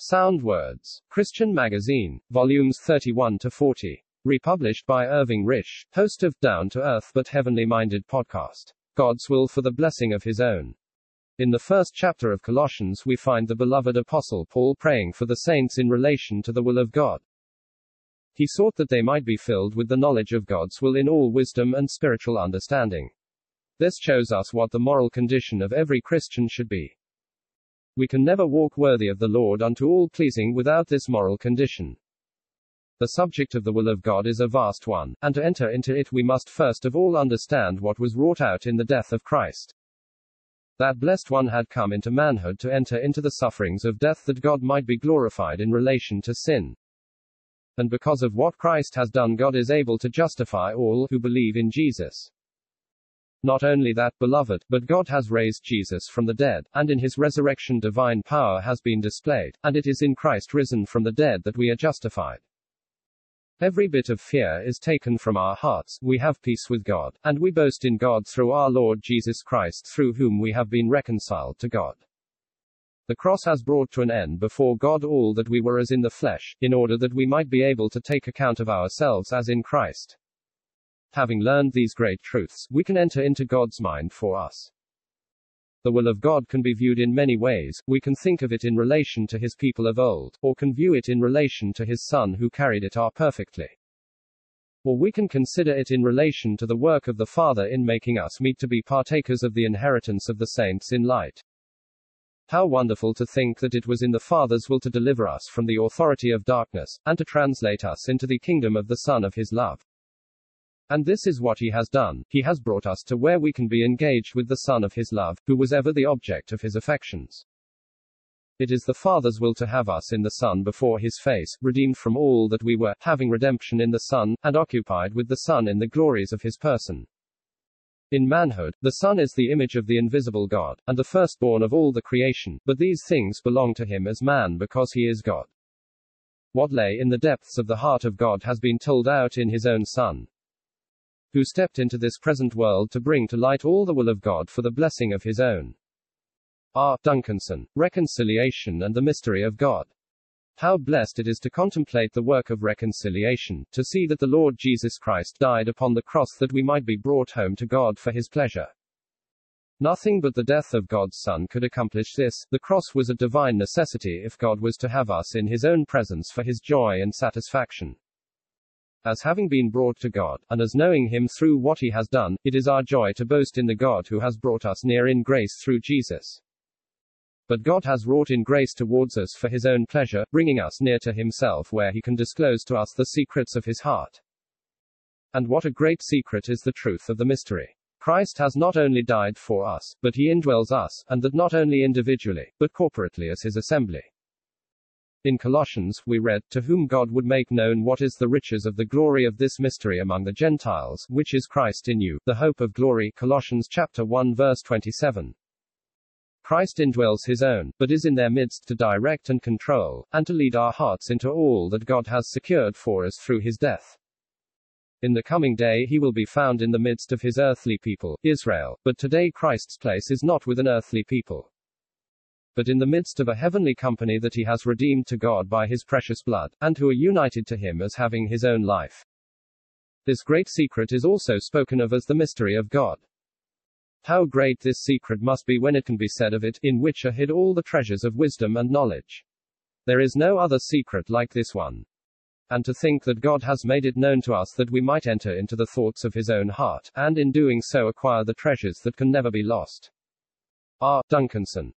Sound Words. Christian Magazine. Volumes 31 to 40. Republished by Irving Risch, host of Down to Earth but Heavenly Minded podcast. God's will for the blessing of his own. In the first chapter of Colossians, we find the beloved apostle Paul praying for the saints in relation to the will of God. He sought that they might be filled with the knowledge of God's will in all wisdom and spiritual understanding. This shows us what the moral condition of every Christian should be. We can never walk worthy of the Lord unto all pleasing without this moral condition. The subject of the will of God is a vast one, and to enter into it we must first of all understand what was wrought out in the death of Christ. That blessed one had come into manhood to enter into the sufferings of death that God might be glorified in relation to sin. And because of what Christ has done, God is able to justify all who believe in Jesus. Not only that, beloved, but God has raised Jesus from the dead, and in his resurrection divine power has been displayed, and it is in Christ risen from the dead that we are justified. Every bit of fear is taken from our hearts, we have peace with God, and we boast in God through our Lord Jesus Christ, through whom we have been reconciled to God. The cross has brought to an end before God all that we were as in the flesh, in order that we might be able to take account of ourselves as in Christ. Having learned these great truths, we can enter into God's mind for us. The will of God can be viewed in many ways. We can think of it in relation to his people of old, or can view it in relation to his Son who carried it out perfectly. Or we can consider it in relation to the work of the Father in making us meet to be partakers of the inheritance of the saints in light. How wonderful to think that it was in the Father's will to deliver us from the authority of darkness, and to translate us into the kingdom of the Son of his love. And this is what he has done. He has brought us to where we can be engaged with the Son of his love, who was ever the object of his affections. It is the Father's will to have us in the Son before his face, redeemed from all that we were, having redemption in the Son, and occupied with the Son in the glories of his person. In manhood, the Son is the image of the invisible God, and the firstborn of all the creation, but these things belong to him as man because he is God. What lay in the depths of the heart of God has been told out in his own Son who stepped into this present world to bring to light all the will of God for the blessing of his own. R. Duncanson, Reconciliation and the Mystery of God. How blessed it is to contemplate the work of reconciliation, to see that the Lord Jesus Christ died upon the cross that we might be brought home to God for his pleasure. Nothing but the death of God's Son could accomplish this. The cross was a divine necessity if God was to have us in his own presence for his joy and satisfaction. As having been brought to God, and as knowing Him through what He has done, it is our joy to boast in the God who has brought us near in grace through Jesus. But God has wrought in grace towards us for His own pleasure, bringing us near to Himself where He can disclose to us the secrets of His heart. And what a great secret is the truth of the mystery. Christ has not only died for us, but He indwells us, and that not only individually, but corporately as His assembly. In Colossians, we read, To whom God would make known what is the riches of the glory of this mystery among the Gentiles, which is Christ in you, the hope of glory. Colossians chapter 1 verse 27. Christ indwells his own, but is in their midst to direct and control, and to lead our hearts into all that God has secured for us through his death. In the coming day he will be found in the midst of his earthly people, Israel, but today Christ's place is not with an earthly people but in the midst of a heavenly company that he has redeemed to God by his precious blood, and who are united to him as having his own life. This great secret is also spoken of as the mystery of God. How great this secret must be when it can be said of it, in which are hid all the treasures of wisdom and knowledge. There is no other secret like this one. And to think that God has made it known to us that we might enter into the thoughts of his own heart, and in doing so acquire the treasures that can never be lost. R. Duncanson,